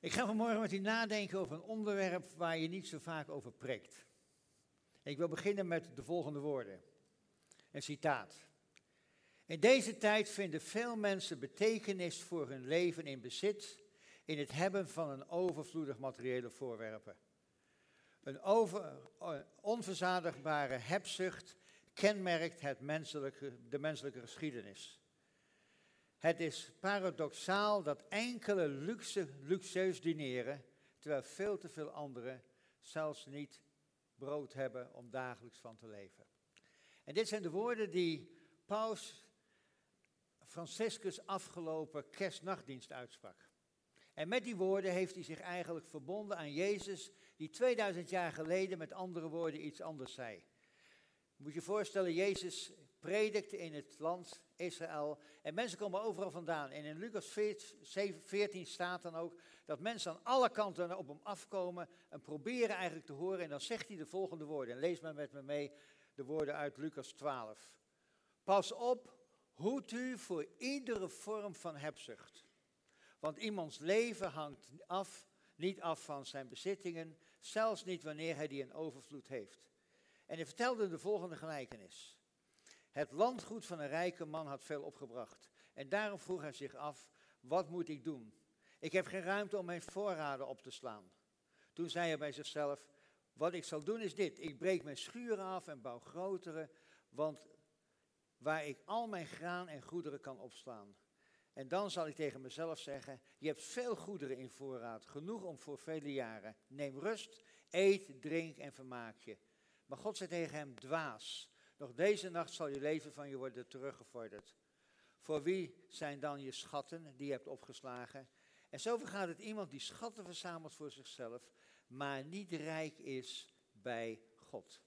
Ik ga vanmorgen met u nadenken over een onderwerp waar je niet zo vaak over preekt. Ik wil beginnen met de volgende woorden. Een citaat. In deze tijd vinden veel mensen betekenis voor hun leven in bezit, in het hebben van een overvloedig materiële voorwerpen. Een over, onverzadigbare hebzucht kenmerkt het menselijke, de menselijke geschiedenis. Het is paradoxaal dat enkele luxe, luxueus dineren, terwijl veel te veel anderen zelfs niet brood hebben om dagelijks van te leven. En dit zijn de woorden die Paus Franciscus afgelopen kerstnachtdienst uitsprak. En met die woorden heeft hij zich eigenlijk verbonden aan Jezus, die 2000 jaar geleden met andere woorden iets anders zei. Moet je voorstellen, Jezus predikte in het land Israël en mensen komen overal vandaan. En in Lucas 14 staat dan ook dat mensen aan alle kanten op hem afkomen en proberen eigenlijk te horen. En dan zegt hij de volgende woorden. En lees maar met me mee de woorden uit Lucas 12. Pas op, hoed u voor iedere vorm van hebzucht. Want iemands leven hangt af, niet af van zijn bezittingen, zelfs niet wanneer hij die in overvloed heeft. En hij vertelde de volgende gelijkenis. Het landgoed van een rijke man had veel opgebracht. En daarom vroeg hij zich af, wat moet ik doen? Ik heb geen ruimte om mijn voorraden op te slaan. Toen zei hij bij zichzelf, wat ik zal doen is dit. Ik breek mijn schuren af en bouw grotere, want waar ik al mijn graan en goederen kan opslaan. En dan zal ik tegen mezelf zeggen, je hebt veel goederen in voorraad, genoeg om voor vele jaren. Neem rust, eet, drink en vermaak je. Maar God zei tegen hem, dwaas, nog deze nacht zal je leven van je worden teruggevorderd. Voor wie zijn dan je schatten die je hebt opgeslagen? En zo vergaat het iemand die schatten verzamelt voor zichzelf, maar niet rijk is bij God.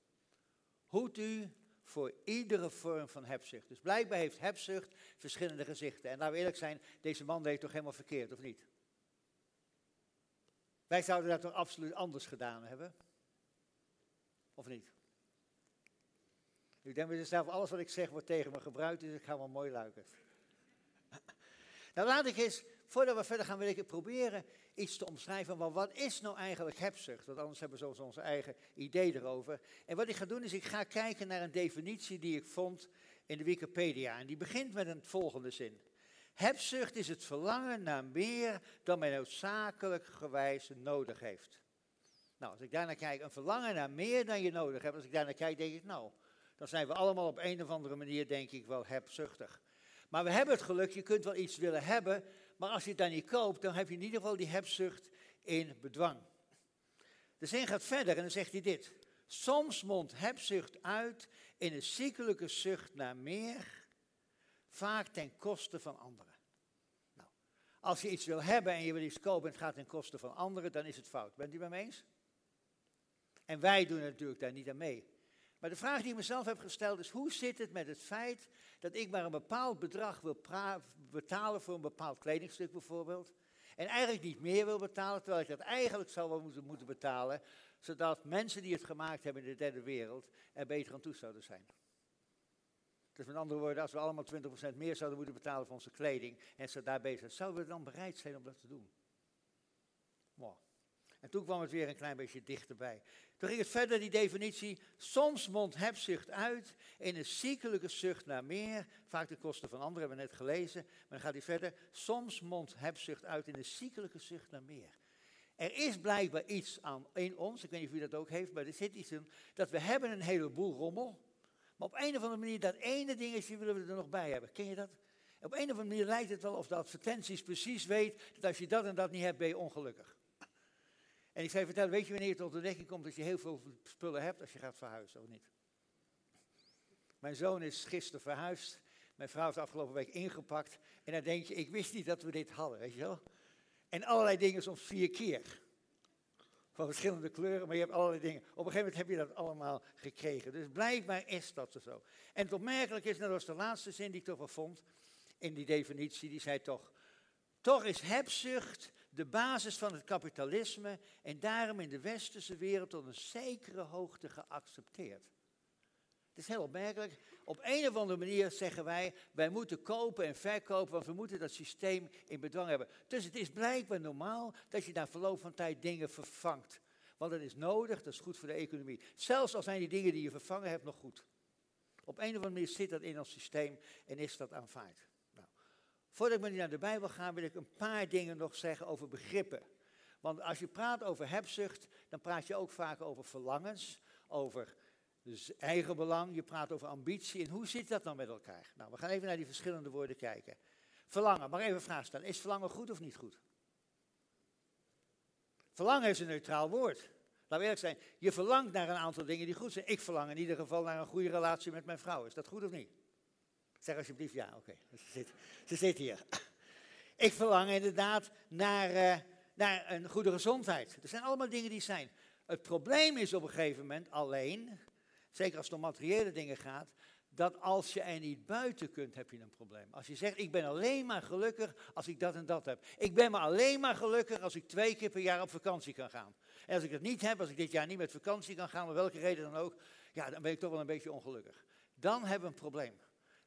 Hoed u voor iedere vorm van hebzucht. Dus blijkbaar heeft hebzucht verschillende gezichten. En laten we eerlijk zijn, deze man deed toch helemaal verkeerd, of niet? Wij zouden dat toch absoluut anders gedaan hebben? Of niet? Ik denk bij zelf, alles wat ik zeg wordt tegen me gebruikt, dus ik ga wel mooi luiken. nou laat ik eens, voordat we verder gaan, wil ik proberen iets te omschrijven. Maar wat is nou eigenlijk hebzucht? Want anders hebben we zo onze eigen idee erover. En wat ik ga doen is, ik ga kijken naar een definitie die ik vond in de Wikipedia. En die begint met een volgende zin. Hebzucht is het verlangen naar meer dan men noodzakelijk gewijs nodig heeft. Nou, als ik daarnaar kijk, een verlangen naar meer dan je nodig hebt, als ik daarnaar kijk, denk ik, nou, dan zijn we allemaal op een of andere manier, denk ik, wel hebzuchtig. Maar we hebben het geluk, je kunt wel iets willen hebben, maar als je het dan niet koopt, dan heb je in ieder geval die hebzucht in bedwang. De zin gaat verder en dan zegt hij dit. Soms mondt hebzucht uit in een ziekelijke zucht naar meer, vaak ten koste van anderen. Nou, als je iets wil hebben en je wil iets kopen en het gaat ten koste van anderen, dan is het fout. Bent u bij me eens? En wij doen het natuurlijk daar niet aan mee. Maar de vraag die ik mezelf heb gesteld is, hoe zit het met het feit dat ik maar een bepaald bedrag wil betalen voor een bepaald kledingstuk bijvoorbeeld, en eigenlijk niet meer wil betalen, terwijl ik dat eigenlijk zou moeten, moeten betalen, zodat mensen die het gemaakt hebben in de derde wereld er beter aan toe zouden zijn. Dus met andere woorden, als we allemaal 20% meer zouden moeten betalen voor onze kleding en ze daar bezig zijn, zouden we dan bereid zijn om dat te doen? En toen kwam het weer een klein beetje dichterbij. Toen ging het verder, die definitie. Soms mondt hebzucht uit in een ziekelijke zucht naar meer. Vaak de kosten van anderen, hebben we net gelezen. Maar dan gaat hij verder. Soms mondt hebzucht uit in een ziekelijke zucht naar meer. Er is blijkbaar iets aan in ons, ik weet niet of u dat ook heeft, maar er zit iets in, dat we hebben een heleboel rommel. Maar op een of andere manier, dat ene dingetje willen we er nog bij hebben. Ken je dat? Op een of andere manier lijkt het wel of de advertenties precies weet dat als je dat en dat niet hebt, ben je ongelukkig. En ik zei vertellen, weet je wanneer je tot de ontdekking komt dat je heel veel spullen hebt als je gaat verhuizen of niet? Mijn zoon is gisteren verhuisd. Mijn vrouw heeft afgelopen week ingepakt. En dan denk je, ik wist niet dat we dit hadden, weet je wel? En allerlei dingen soms vier keer. Van verschillende kleuren, maar je hebt allerlei dingen. Op een gegeven moment heb je dat allemaal gekregen. Dus blijkbaar is dat zo. En het opmerkelijk is, dat was de laatste zin die ik toch wel vond in die definitie. Die zei toch, toch is hebzucht de basis van het kapitalisme en daarom in de westerse wereld tot een zekere hoogte geaccepteerd. Het is heel opmerkelijk. Op een of andere manier zeggen wij, wij moeten kopen en verkopen, want we moeten dat systeem in bedwang hebben. Dus het is blijkbaar normaal dat je na verloop van tijd dingen vervangt. Want dat is nodig, dat is goed voor de economie. Zelfs al zijn die dingen die je vervangen hebt nog goed. Op een of andere manier zit dat in ons systeem en is dat aanvaard. Nou, voordat ik maar naar de Bijbel ga, wil ik een paar dingen nog zeggen over begrippen. Want als je praat over hebzucht, dan praat je ook vaak over verlangens, over eigen belang, je praat over ambitie. En hoe zit dat dan met elkaar? Nou, we gaan even naar die verschillende woorden kijken. Verlangen, maar even een vraag stellen. Is verlangen goed of niet goed? Verlangen is een neutraal woord. Laten we eerlijk zijn, je verlangt naar een aantal dingen die goed zijn. Ik verlang in ieder geval naar een goede relatie met mijn vrouw. Is dat goed of niet? Zeg alsjeblieft ja, oké. Ze, zit, ze zit hier. Ik verlang inderdaad naar, uh, naar een goede gezondheid. Er zijn allemaal dingen die zijn. Het probleem is op een gegeven moment alleen zeker als het om materiële dingen gaat, dat als je er niet buiten kunt, heb je een probleem. Als je zegt, ik ben alleen maar gelukkig als ik dat en dat heb. Ik ben maar alleen maar gelukkig als ik twee keer per jaar op vakantie kan gaan. En als ik dat niet heb, als ik dit jaar niet met vakantie kan gaan, om welke reden dan ook, ja, dan ben ik toch wel een beetje ongelukkig. Dan hebben we een probleem.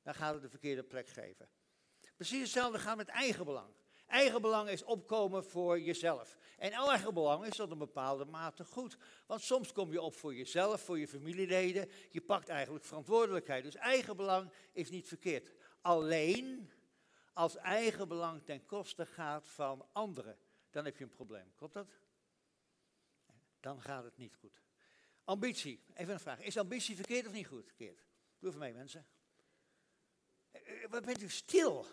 Dan gaan we de verkeerde plek geven. Precies hetzelfde gaat met eigenbelang. Eigenbelang is opkomen voor jezelf. En eigenbelang is tot een bepaalde mate goed. Want soms kom je op voor jezelf, voor je familieleden. Je pakt eigenlijk verantwoordelijkheid. Dus eigenbelang is niet verkeerd. Alleen als eigenbelang ten koste gaat van anderen, dan heb je een probleem. Klopt dat? Dan gaat het niet goed. Ambitie. Even een vraag. Is ambitie verkeerd of niet goed? Verkeerd. Doe even mee, mensen. Eh, wat bent u stil?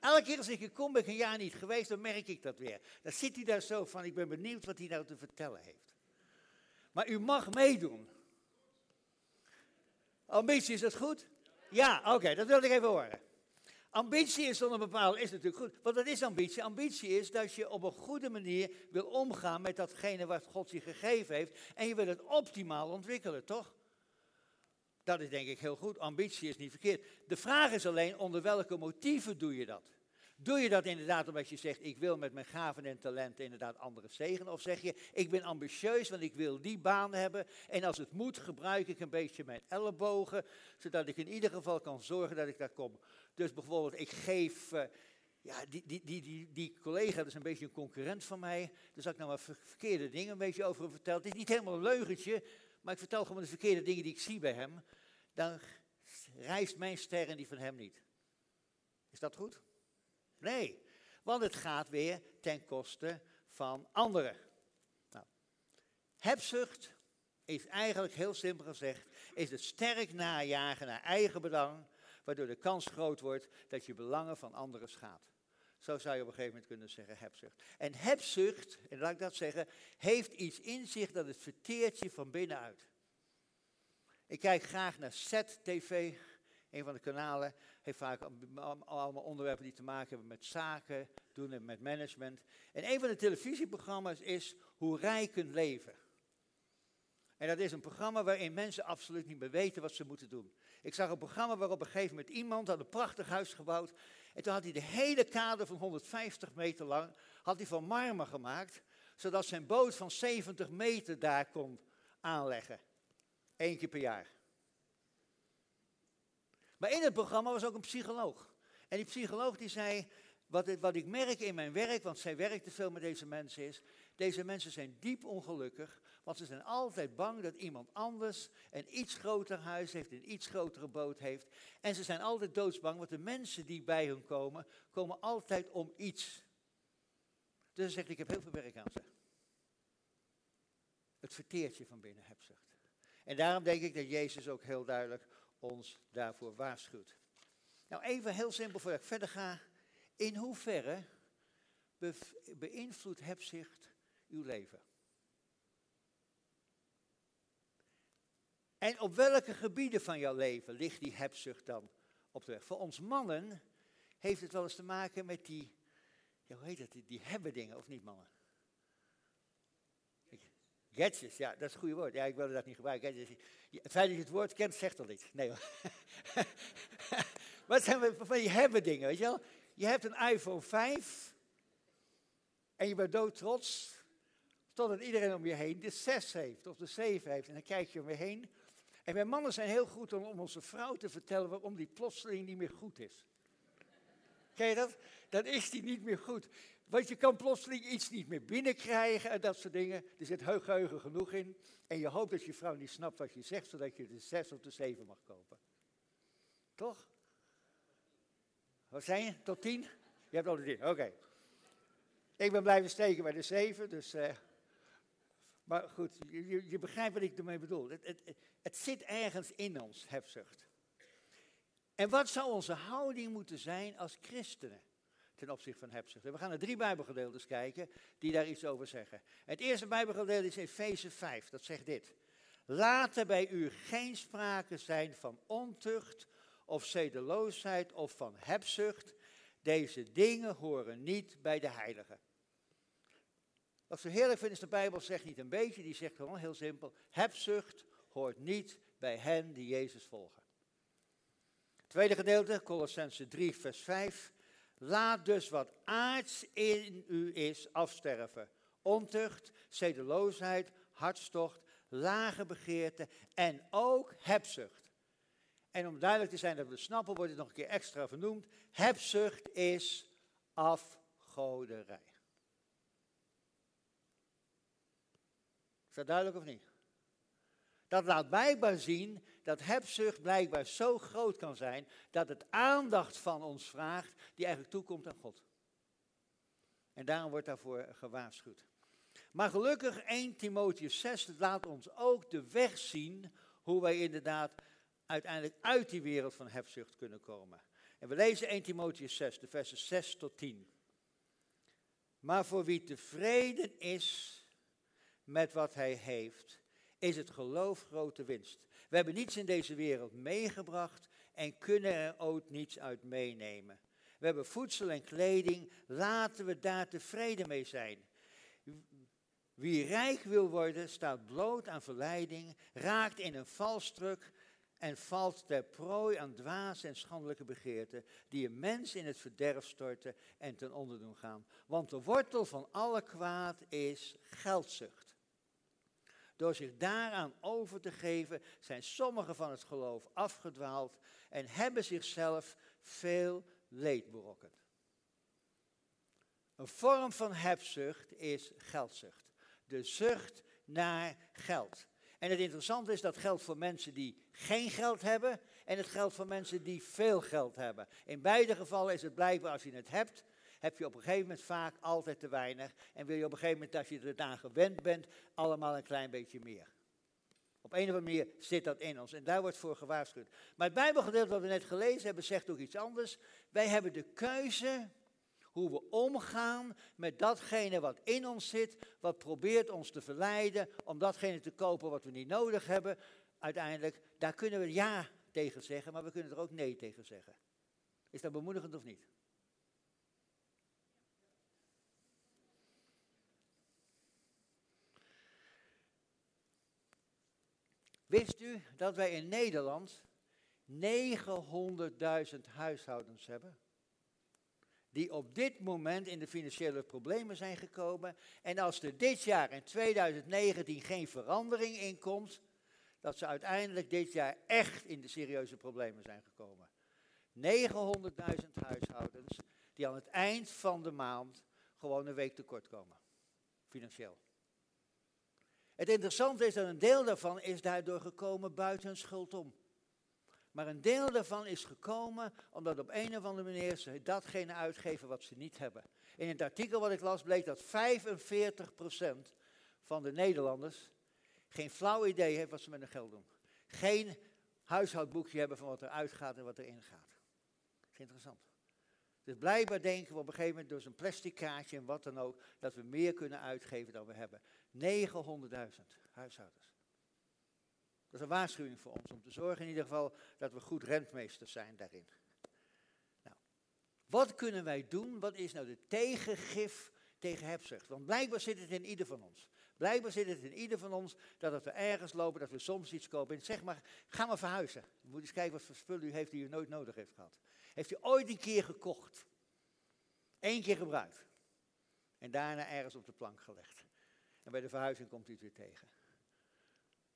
Elke keer als ik hier kom, ben ik een jaar niet geweest, dan merk ik dat weer. Dan zit hij daar zo van, ik ben benieuwd wat hij nou te vertellen heeft. Maar u mag meedoen. Ambitie, is dat goed? Ja, oké, dat wilde ik even horen. Ambitie is zonder bepaald is natuurlijk goed. Want wat is ambitie? Ambitie is dat je op een goede manier wil omgaan met datgene wat God je gegeven heeft. En je wil het optimaal ontwikkelen, toch? Dat is denk ik heel goed. Ambitie is niet verkeerd. De vraag is alleen onder welke motieven doe je dat? Doe je dat inderdaad omdat je zegt, ik wil met mijn gaven en talenten inderdaad anderen zegenen? Of zeg je, ik ben ambitieus, want ik wil die baan hebben. En als het moet, gebruik ik een beetje mijn ellebogen, zodat ik in ieder geval kan zorgen dat ik daar kom. Dus bijvoorbeeld, ik geef, uh, ja, die, die, die, die, die collega, dat is een beetje een concurrent van mij. Dus als ik nou maar verkeerde dingen een beetje over hem vertel. Het is niet helemaal een leugentje, maar ik vertel gewoon de verkeerde dingen die ik zie bij hem. Dan reist mijn ster en die van hem niet. Is dat goed? Nee, want het gaat weer ten koste van anderen. Nou, hebzucht is eigenlijk heel simpel gezegd, is het sterk najagen naar eigen belang, waardoor de kans groot wordt dat je belangen van anderen schaadt. Zo zou je op een gegeven moment kunnen zeggen hebzucht. En hebzucht, en laat ik dat zeggen, heeft iets in zich dat het verteert je van binnenuit. Ik kijk graag naar ZTV, een van de kanalen. Heeft vaak allemaal onderwerpen die te maken hebben met zaken, doen en met management. En een van de televisieprogramma's is Hoe rijken leven. En dat is een programma waarin mensen absoluut niet meer weten wat ze moeten doen. Ik zag een programma waarop op een gegeven moment iemand had een prachtig huis gebouwd. En toen had hij de hele kade van 150 meter lang had hij van marmer gemaakt. Zodat zijn boot van 70 meter daar kon aanleggen. Eén keer per jaar. Maar in het programma was ook een psycholoog. En die psycholoog die zei, wat, wat ik merk in mijn werk, want zij werkt te veel met deze mensen is, deze mensen zijn diep ongelukkig, want ze zijn altijd bang dat iemand anders een iets groter huis heeft, een iets grotere boot heeft. En ze zijn altijd doodsbang, want de mensen die bij hun komen, komen altijd om iets. Dus hij zegt, ik heb heel veel werk aan ze. Het verteert je van binnen, hebzucht. En daarom denk ik dat Jezus ook heel duidelijk ons daarvoor waarschuwt. Nou, even heel simpel voordat ik verder ga. In hoeverre beïnvloedt hebzicht uw leven? En op welke gebieden van jouw leven ligt die hebzucht dan op de weg? Voor ons mannen heeft het wel eens te maken met die, hoe heet het, die, die hebben dingen, of niet mannen? Gadgets, ja, dat is een goede woord. Ja, ik wilde dat niet gebruiken. Gadgets. Het feit dat je het woord kent, zegt al iets. Nee hoor. Wat zijn we van die hebben dingen, weet je wel? Je hebt een iPhone 5 en je bent dood trots totdat iedereen om je heen de 6 heeft of de 7 heeft. En dan kijk je om je heen En wij mannen zijn heel goed om, onze vrouw te vertellen waarom die plotseling niet meer goed is. Ken je dat? Dan is die niet meer goed. Want je kan plotseling iets niet meer binnenkrijgen en dat soort dingen. Er zit geheugen genoeg in. En je hoopt dat je vrouw niet snapt wat je zegt, zodat je de zes of de zeven mag kopen. Toch? Wat zijn je? Tot tien? Je hebt al de tien, oké. Ik ben blijven steken bij de zeven, dus... Uh, maar goed, je, je, begrijpt wat ik ermee bedoel. Het, het, het zit ergens in ons, hebzucht. En wat zou onze houding moeten zijn als christenen ten opzichte van hebzucht? We gaan naar drie Bijbelgedeeltes kijken die daar iets over zeggen. Het eerste Bijbelgedeelte is Efeze 5, dat zegt dit. Laat er bij u geen sprake zijn van ontucht of zedeloosheid of van hebzucht. Deze dingen horen niet bij de heiligen. Wat zo heerlijk vind is de Bijbel zegt niet een beetje, die zegt gewoon heel simpel. Hebzucht hoort niet bij hen die Jezus volgen. Tweede gedeelte, Colossense 3, vers 5. Laat dus wat aards in u is afsterven. Ontucht, zedeloosheid, hartstocht, lage begeerte en ook hebzucht. En om duidelijk te zijn dat we het snappen, wordt het nog een keer extra vernoemd. Hebzucht is afgoderij. Is dat duidelijk of niet? Dat laat blijkbaar zien dat hebzucht blijkbaar zo groot kan zijn dat het aandacht van ons vraagt die eigenlijk toekomt aan God. En daarom wordt daarvoor gewaarschuwd. Maar gelukkig 1 Timotheus 6 laat ons ook de weg zien hoe wij inderdaad uiteindelijk uit die wereld van hebzucht kunnen komen. En we lezen 1 Timotheus 6, de versen 6 tot 10. Maar voor wie tevreden is met wat hij heeft, is het geloof grote winst. We hebben niets in deze wereld meegebracht en kunnen er ook niets uit meenemen. We hebben voedsel en kleding, laten we daar tevreden mee zijn. Wie rijk wil worden, staat bloot aan verleiding, raakt in een valstruk en valt ter prooi aan dwaas en schandelijke begeerten, die een mens in het verderf storten en ten onder doen gaan. Want de wortel van alle kwaad is geldzucht. Door zich daaraan over te geven, zijn sommigen van het geloof afgedwaald en hebben zichzelf veel leed berokkend. Een vorm van hebzucht is geldzucht. De zucht naar geld. En het interessante is dat geldt voor mensen die geen geld hebben en het geldt voor mensen die veel geld hebben. In beide gevallen is het blijkbaar als je het hebt, heb je op een gegeven moment vaak altijd te weinig. En wil je op een gegeven moment, als je eraan gewend bent, allemaal een klein beetje meer. Op een of andere manier zit dat in ons en daar wordt voor gewaarschuwd. Maar het Bijbelgedeelte wat we net gelezen hebben zegt ook iets anders. Wij hebben de keuze hoe we omgaan met datgene wat in ons zit, wat probeert ons te verleiden om datgene te kopen wat we niet nodig hebben. Uiteindelijk, daar kunnen we ja tegen zeggen, maar we kunnen er ook nee tegen zeggen. Is dat bemoedigend of niet? Wist u dat wij in Nederland 900.000 huishoudens hebben? Die op dit moment in de financiële problemen zijn gekomen. En als er dit jaar in 2019 geen verandering in komt, dat ze uiteindelijk dit jaar echt in de serieuze problemen zijn gekomen. 900.000 huishoudens die aan het eind van de maand gewoon een week tekort komen. Financieel. Het interessante is dat een deel daarvan is daardoor gekomen buiten hun schuld om. Maar een deel daarvan is gekomen omdat op een of andere manier ze datgene uitgeven wat ze niet hebben. In het artikel wat ik las bleek dat 45% van de Nederlanders geen flauw idee heeft wat ze met hun geld doen. Geen huishoudboekje hebben van wat er uitgaat en wat erin gaat. Dat is interessant. Dus blijkbaar denken we op een gegeven moment door zo'n plastic kaartje en wat dan ook, dat we meer kunnen uitgeven dan we hebben. 900.000 huishoudens. Dat is een waarschuwing voor ons om te zorgen in ieder geval dat we goed rentmeesters zijn daarin. Nou, wat kunnen wij doen? Wat is nou de tegengif tegen hebzucht? Want blijkbaar zit het in ieder van ons. Blijkbaar zit het in ieder van ons dat we ergens lopen, dat we soms iets kopen. En zeg maar, ga maar verhuizen. We moeten eens kijken wat voor spullen u heeft die u nooit nodig heeft gehad. Heeft u ooit een keer gekocht? Eén keer gebruikt. En daarna ergens op de plank gelegd. En bij de verhuizing komt u het weer tegen.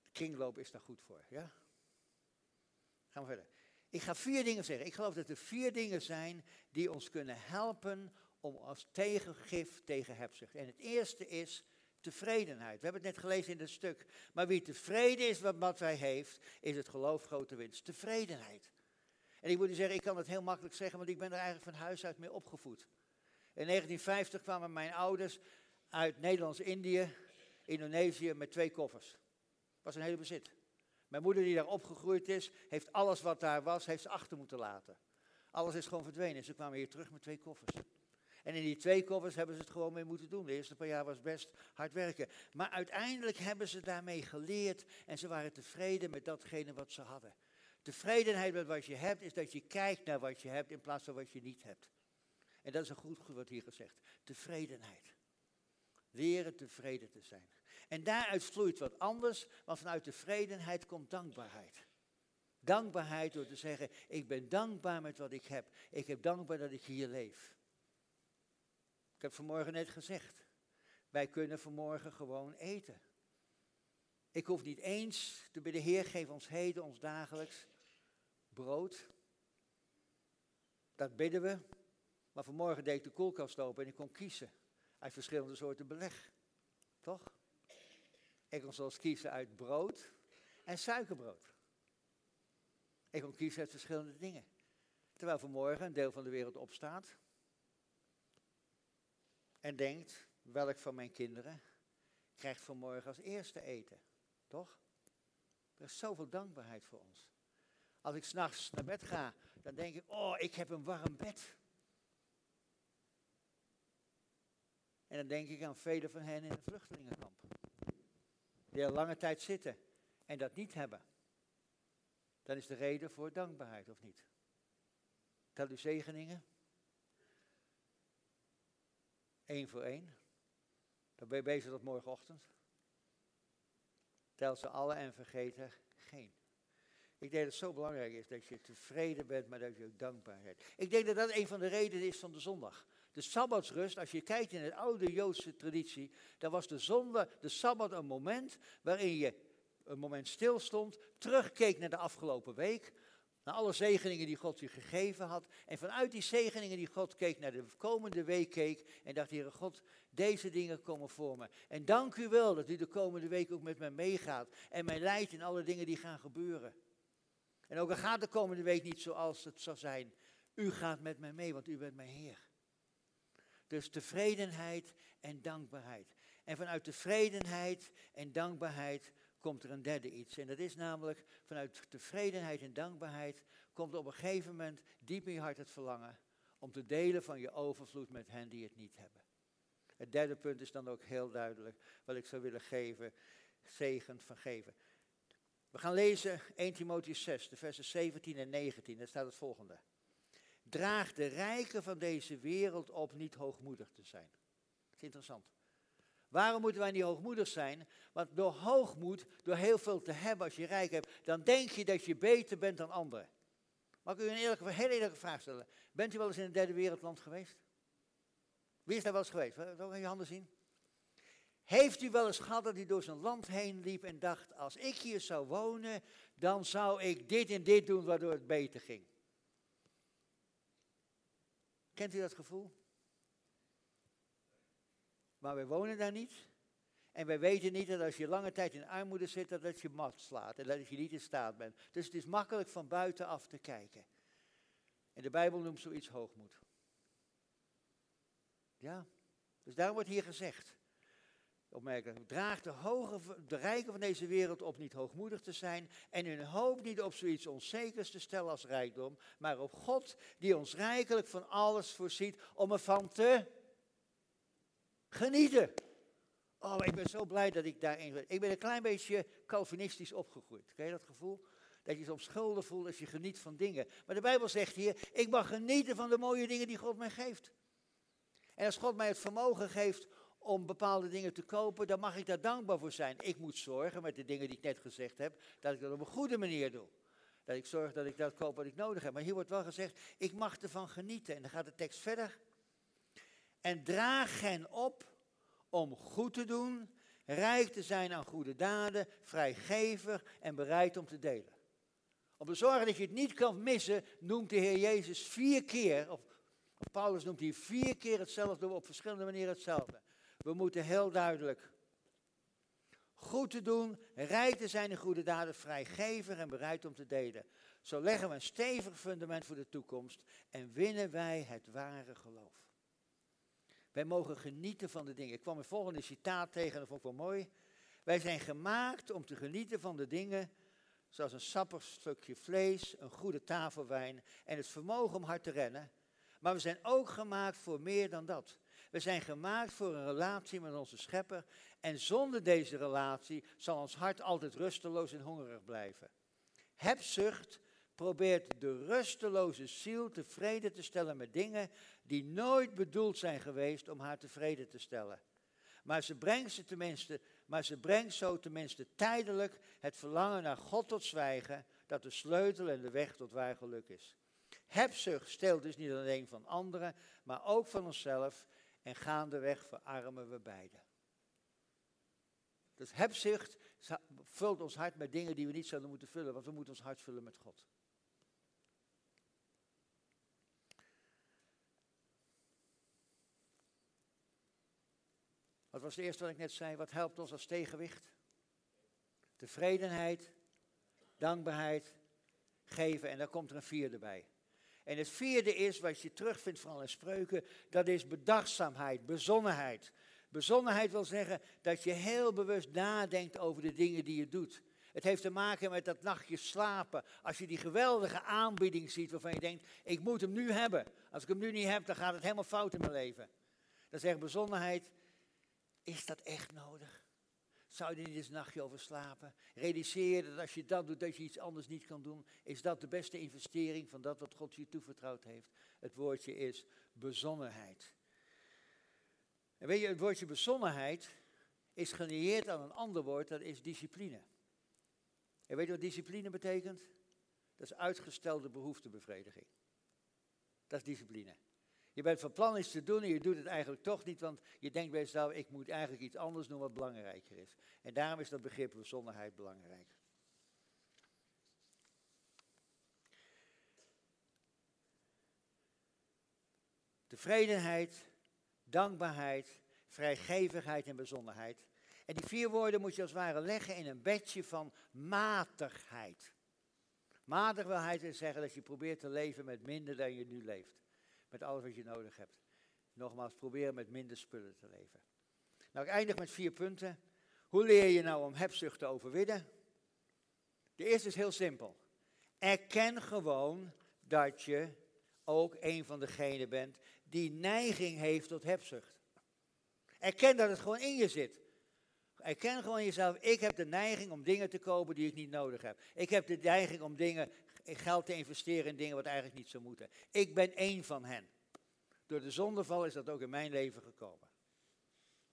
De kringloop is daar goed voor, ja? Gaan we verder. Ik ga vier dingen zeggen. Ik geloof dat er vier dingen zijn die ons kunnen helpen om als tegengif tegen hebzucht. En het eerste is tevredenheid. We hebben het net gelezen in het stuk. Maar wie tevreden is met wat hij heeft, is het geloof grote winst. Tevredenheid. En ik moet u zeggen, ik kan het heel makkelijk zeggen, want ik ben er eigenlijk van huis uit mee opgevoed. In 1950 kwamen mijn ouders uit Nederlands-Indië, Indonesië met twee koffers. Was een hele bezit. Mijn moeder die daar opgegroeid is, heeft alles wat daar was, heeft achter moeten laten. Alles is gewoon verdwenen. Ze kwamen hier terug met twee koffers. En in die twee koffers hebben ze het gewoon mee moeten doen. De eerste paar jaar was best hard werken. Maar uiteindelijk hebben ze daarmee geleerd en ze waren tevreden met datgene wat ze hadden. Tevredenheid met wat je hebt is dat je kijkt naar wat je hebt in plaats van wat je niet hebt. En dat is een goed wat hier gezegd. Tevredenheid. Leren tevreden te zijn. En daaruit vloeit wat anders, want vanuit tevredenheid komt dankbaarheid. Dankbaarheid door te zeggen, ik ben dankbaar met wat ik heb. Ik heb dankbaar dat ik hier leef. Ik heb vanmorgen net gezegd, wij kunnen vanmorgen gewoon eten. Ik hoef niet eens te bidden, Heer, geef ons heden, ons dagelijks brood. Dat bidden we. Maar vanmorgen deed ik de koelkast open en ik kon kiezen uit verschillende soorten beleg. Toch? Ik kon zelfs kiezen uit brood en suikerbrood. Ik kon kiezen uit verschillende dingen. Terwijl vanmorgen een deel van de wereld opstaat en denkt, welk van mijn kinderen krijgt vanmorgen als eerste eten? Toch? Er is zoveel dankbaarheid voor ons. Als ik s'nachts naar bed ga, dan denk ik, oh, ik heb een warm bed. En dan denk ik aan velen van hen in het vluchtelingenkamp. Die al lange tijd zitten en dat niet hebben. Dan is de reden voor dankbaarheid, of niet? Tel uw zegeningen. Eén voor één. Dan ben je bezig tot morgenochtend. Tel ze alle en vergeet er geen. Ik denk dat het zo belangrijk is dat je tevreden bent, maar dat je ook dankbaar bent. Ik denk dat dat een van de redenen is van de zondag. De Sabbatsrust, als je kijkt in de oude Joodse traditie, dan was de zonde, de Sabbat een moment waarin je een moment stilstond, terugkeek naar de afgelopen week, naar alle zegeningen die God je gegeven had. En vanuit die zegeningen die God keek naar de komende week keek en dacht, Heere God, deze dingen komen voor me. En dank u wel dat u de komende week ook met mij meegaat en mij leidt in alle dingen die gaan gebeuren. En ook al gaat de komende week niet zoals het zal zijn, u gaat met mij mee, want u bent mijn Heer. Dus tevredenheid en dankbaarheid. En vanuit tevredenheid en dankbaarheid komt er een derde iets. En dat is namelijk vanuit tevredenheid en dankbaarheid komt op een gegeven moment diep in je hart het verlangen om te delen van je overvloed met hen die het niet hebben. Het derde punt is dan ook heel duidelijk wat ik zou willen geven, zegend van geven. We gaan lezen 1 Timotheus 6, de versen 17 en 19. Daar staat het volgende. Draag de rijken van deze wereld op niet hoogmoedig te zijn. Dat is interessant. Waarom moeten wij niet hoogmoedig zijn? Want door hoogmoed, door heel veel te hebben als je rijk hebt, dan denk je dat je beter bent dan anderen. Mag ik u een eerlijke, heel eerlijke vraag stellen? Bent u wel eens in een derde wereldland geweest? Wie is daar wel eens geweest? Wil je handen zien? Heeft u wel eens gehad dat u door zijn land heen liep en dacht, als ik hier zou wonen, dan zou ik dit en dit doen waardoor het beter ging? Kent u dat gevoel? Maar wij wonen daar niet. En wij weten niet dat als je lange tijd in armoede zit, dat het je mat slaat. En dat je niet in staat bent. Dus het is makkelijk van buitenaf te kijken. En de Bijbel noemt zoiets hoogmoed. Ja, dus daarom wordt hier gezegd opmerkelijk. Draag de, hoge, de rijken van deze wereld op niet hoogmoedig te zijn en hun hoop niet op zoiets onzekers te stellen als rijkdom, maar op God die ons rijkelijk van alles voorziet om ervan te genieten. Oh, ik ben zo blij dat ik daarin... Ik ben een klein beetje Calvinistisch opgegroeid. Ken je dat gevoel? Dat je soms schuldig voelt als je geniet van dingen. Maar de Bijbel zegt hier, ik mag genieten van de mooie dingen die God mij geeft. En als God mij het vermogen geeft om bepaalde dingen te kopen, dan mag ik daar dankbaar voor zijn. Ik moet zorgen met de dingen die ik net gezegd heb, dat ik dat op een goede manier doe. Dat ik zorg dat ik dat koop wat ik nodig heb. Maar hier wordt wel gezegd, ik mag ervan genieten. En dan gaat de tekst verder. En draag hen op om goed te doen, rijk te zijn aan goede daden, vrijgevig en bereid om te delen. Om te zorgen dat je het niet kan missen, noemt de Heer Jezus vier keer, of, of Paulus noemt hij vier keer hetzelfde, op verschillende manieren hetzelfde. We moeten heel duidelijk goed te doen, rijk te zijn in goede daden, vrijgevig en bereid om te delen. Zo leggen we een stevig fundament voor de toekomst en winnen wij het ware geloof. Wij mogen genieten van de dingen. Ik kwam een volgende citaat tegen, dat vond ik wel mooi. Wij zijn gemaakt om te genieten van de dingen zoals een sappig stukje vlees, een goede tafelwijn en het vermogen om hard te rennen. Maar we zijn ook gemaakt voor meer dan dat. We zijn gemaakt voor een relatie met onze schepper en zonder deze relatie zal ons hart altijd rusteloos en hongerig blijven. Hebzucht probeert de rusteloze ziel tevreden te stellen met dingen die nooit bedoeld zijn geweest om haar tevreden te stellen. Maar ze brengt, ze tenminste, maar ze brengt zo tenminste tijdelijk het verlangen naar God tot zwijgen, dat de sleutel en de weg tot waar geluk is. Hebzucht steelt dus niet alleen van anderen, maar ook van onszelf en gaandeweg verarmen we beiden. Dus hebzucht vult ons hart met dingen die we niet zouden moeten vullen, want we moeten ons hart vullen met God. Wat was het eerste wat ik net zei? Wat helpt ons als tegenwicht? Tevredenheid, dankbaarheid, geven. En daar komt er een vierde bij. En het vierde is, wat je terugvindt vooral in spreuken, dat is bedachtzaamheid, bezonnenheid. Bezonnenheid wil zeggen dat je heel bewust nadenkt over de dingen die je doet. Het heeft te maken met dat nachtje slapen. Als je die geweldige aanbieding ziet waarvan je denkt, ik moet hem nu hebben. Als ik hem nu niet heb, dan gaat het helemaal fout in mijn leven. Dan zegt bezonnenheid, is dat echt nodig? Zou je er niet eens een nachtje over slapen? Realiseer dat als je dat doet, dat je iets anders niet kan doen. Is dat de beste investering van dat wat God je toevertrouwd heeft? Het woordje is bezonnenheid. En weet je, het woordje bezonnenheid is genieerd aan een ander woord, dat is discipline. En weet je wat discipline betekent? Dat is uitgestelde behoeftebevrediging. Dat is discipline. Je bent van plan iets te doen en je doet het eigenlijk toch niet, want je denkt bij jezelf, ik moet eigenlijk iets anders doen wat belangrijker is. En daarom is dat begrip bezonnenheid belangrijk. Tevredenheid, dankbaarheid, vrijgevigheid en bezonnenheid. En die vier woorden moet je als het ware leggen in een bedje van matigheid. Matigheid wil zeggen dat je probeert te leven met minder dan je nu leeft met alles wat je nodig hebt. Nogmaals, probeer met minder spullen te leven. Nou, ik eindig met vier punten. Hoe leer je nou om hebzucht te overwinnen? De eerste is heel simpel. Erken gewoon dat je ook een van degenen bent die neiging heeft tot hebzucht. Erken dat het gewoon in je zit. Erken gewoon jezelf, ik heb de neiging om dingen te kopen die ik niet nodig heb. Ik heb de neiging om dingen geld te investeren in dingen wat eigenlijk niet zou moeten. Ik ben één van hen. Door de zondeval is dat ook in mijn leven gekomen.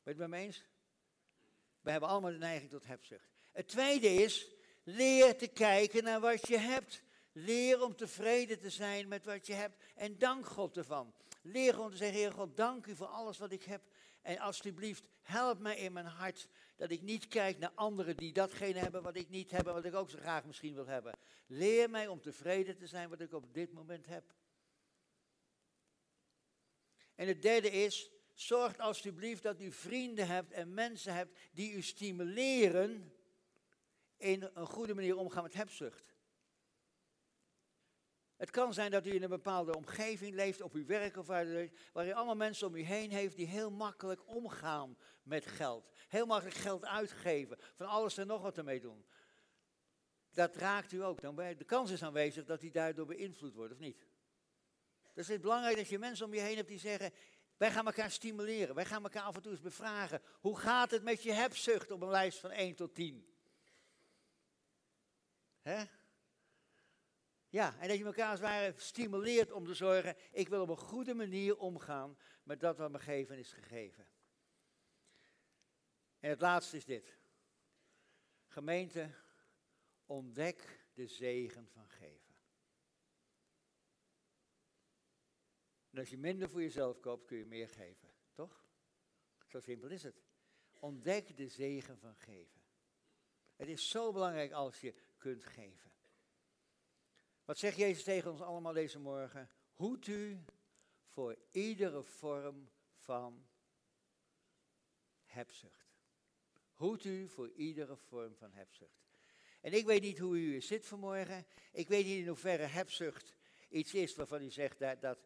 Weet je het me eens? We hebben allemaal de neiging tot hebzucht. Het tweede is, leer te kijken naar wat je hebt. Leer om tevreden te zijn met wat je hebt en dank God ervan. Leer om te zeggen, Heer God, dank u voor alles wat ik heb. En alsjeblieft, help mij in mijn hart dat ik niet kijk naar anderen die datgene hebben wat ik niet heb en wat ik ook zo graag misschien wil hebben. Leer mij om tevreden te zijn wat ik op dit moment heb. En het derde is, zorg alsjeblieft dat u vrienden hebt en mensen hebt die u stimuleren in een goede manier omgaan met hebzucht. Het kan zijn dat u in een bepaalde omgeving leeft, op uw werk of waar, waar u allemaal mensen om u heen heeft die heel makkelijk omgaan met geld. Heel makkelijk geld uitgeven, van alles en nog wat ermee doen. Dat raakt u ook. Dan de kans is aanwezig dat u daardoor beïnvloed wordt, of niet? Dus het is belangrijk dat je mensen om je heen hebt die zeggen, wij gaan elkaar stimuleren. Wij gaan elkaar af en toe eens bevragen. Hoe gaat het met je hebzucht op een lijst van 1 tot 10? Hè? Ja, en dat je elkaar als het ware stimuleert om te zorgen, ik wil op een goede manier omgaan met dat wat me gegeven is gegeven. En het laatste is dit. Gemeente, ontdek de zegen van geven. En als je minder voor jezelf koopt, kun je meer geven, toch? Zo simpel is het. Ontdek de zegen van geven. Het is zo belangrijk als je kunt geven. Wat zegt Jezus tegen ons allemaal deze morgen? Hoed u voor iedere vorm van hebzucht. Hoed u voor iedere vorm van hebzucht. En ik weet niet hoe u zit vanmorgen. Ik weet niet in hoeverre hebzucht iets is waarvan u zegt dat,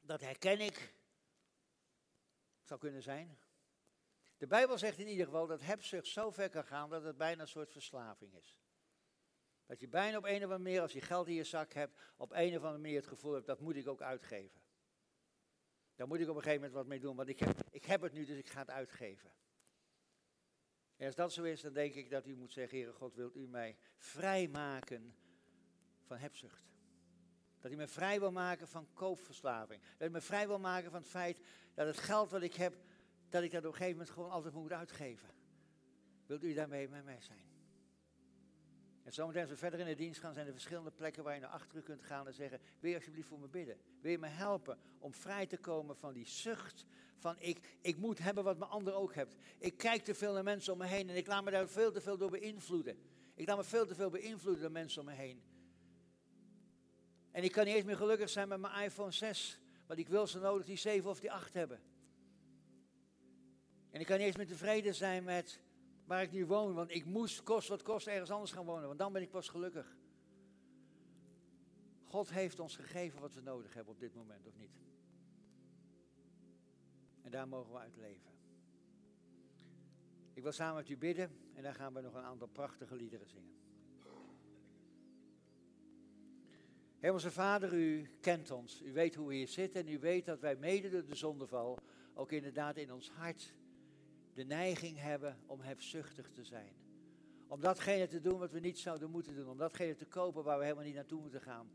dat, herken ik. Zou kunnen zijn. De Bijbel zegt in ieder geval dat hebzucht zo ver kan gaan dat het bijna een soort verslaving is. Dat je bijna op een of andere manier, als je geld in je zak hebt, op een of andere manier het gevoel hebt, dat moet ik ook uitgeven. Daar moet ik op een gegeven moment wat mee doen, want ik heb, ik heb het nu, dus ik ga het uitgeven. En als dat zo is, dan denk ik dat u moet zeggen, Heere God, wilt u mij vrijmaken van hebzucht? Dat u mij vrij wil maken van koopverslaving. Dat u mij vrij wil maken van het feit dat het geld wat ik heb, dat ik dat op een gegeven moment gewoon altijd moet uitgeven. Wilt u daarmee met mij zijn? En zometeen als we verder in de dienst gaan, zijn er verschillende plekken waar je naar achteren kunt gaan en zeggen, wil je alsjeblieft voor me bidden? Wil je me helpen om vrij te komen van die zucht van ik, ik moet hebben wat mijn ander ook hebt. Ik kijk te veel naar mensen om me heen en ik laat me daar veel te veel door beïnvloeden. Ik laat me veel te veel beïnvloeden door mensen om me heen. En ik kan niet eens meer gelukkig zijn met mijn iPhone 6, want ik wil zo nodig die 7 of die 8 hebben. En ik kan niet eens meer tevreden zijn met waar ik nu woon, want ik moest, kost wat kost, ergens anders gaan wonen, want dan ben ik pas gelukkig. God heeft ons gegeven wat we nodig hebben op dit moment, of niet? En daar mogen we uit leven. Ik wil samen met u bidden en dan gaan we nog een aantal prachtige liederen zingen. Hemelse Vader, u kent ons. U weet hoe we hier zitten en u weet dat wij mede door de zondeval ook inderdaad in ons hart de neiging hebben om hebzuchtig te zijn. Om datgene te doen wat we niet zouden moeten doen. Om datgene te kopen waar we helemaal niet naartoe moeten gaan.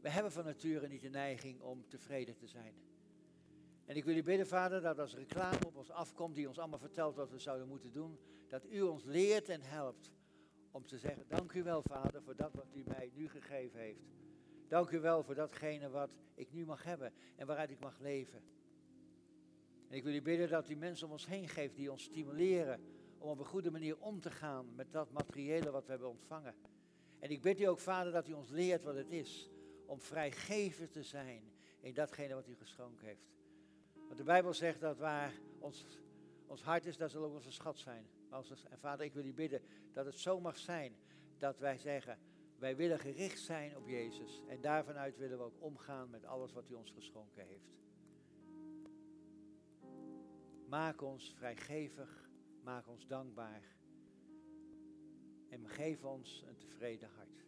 We hebben van nature niet de neiging om tevreden te zijn. En ik wil u bidden, Vader, dat als reclame op ons afkomt die ons allemaal vertelt wat we zouden moeten doen, dat u ons leert en helpt om te zeggen, dank u wel, Vader, voor dat wat u mij nu gegeven heeft. Dank u wel voor datgene wat ik nu mag hebben en waaruit ik mag leven. En ik wil u bidden dat u mensen om ons heen geeft die ons stimuleren om op een goede manier om te gaan met dat materiële wat we hebben ontvangen. En ik bid u ook, Vader, dat u ons leert wat het is om vrijgever te zijn in datgene wat u geschonken heeft. Want de Bijbel zegt dat waar ons, ons hart is, daar zal ook onze schat zijn. En Vader, ik wil u bidden dat het zo mag zijn dat wij zeggen, wij willen gericht zijn op Jezus. En daarvanuit willen we ook omgaan met alles wat u ons geschonken heeft. Maak ons vrijgevig, maak ons dankbaar. En geef ons een tevreden hart.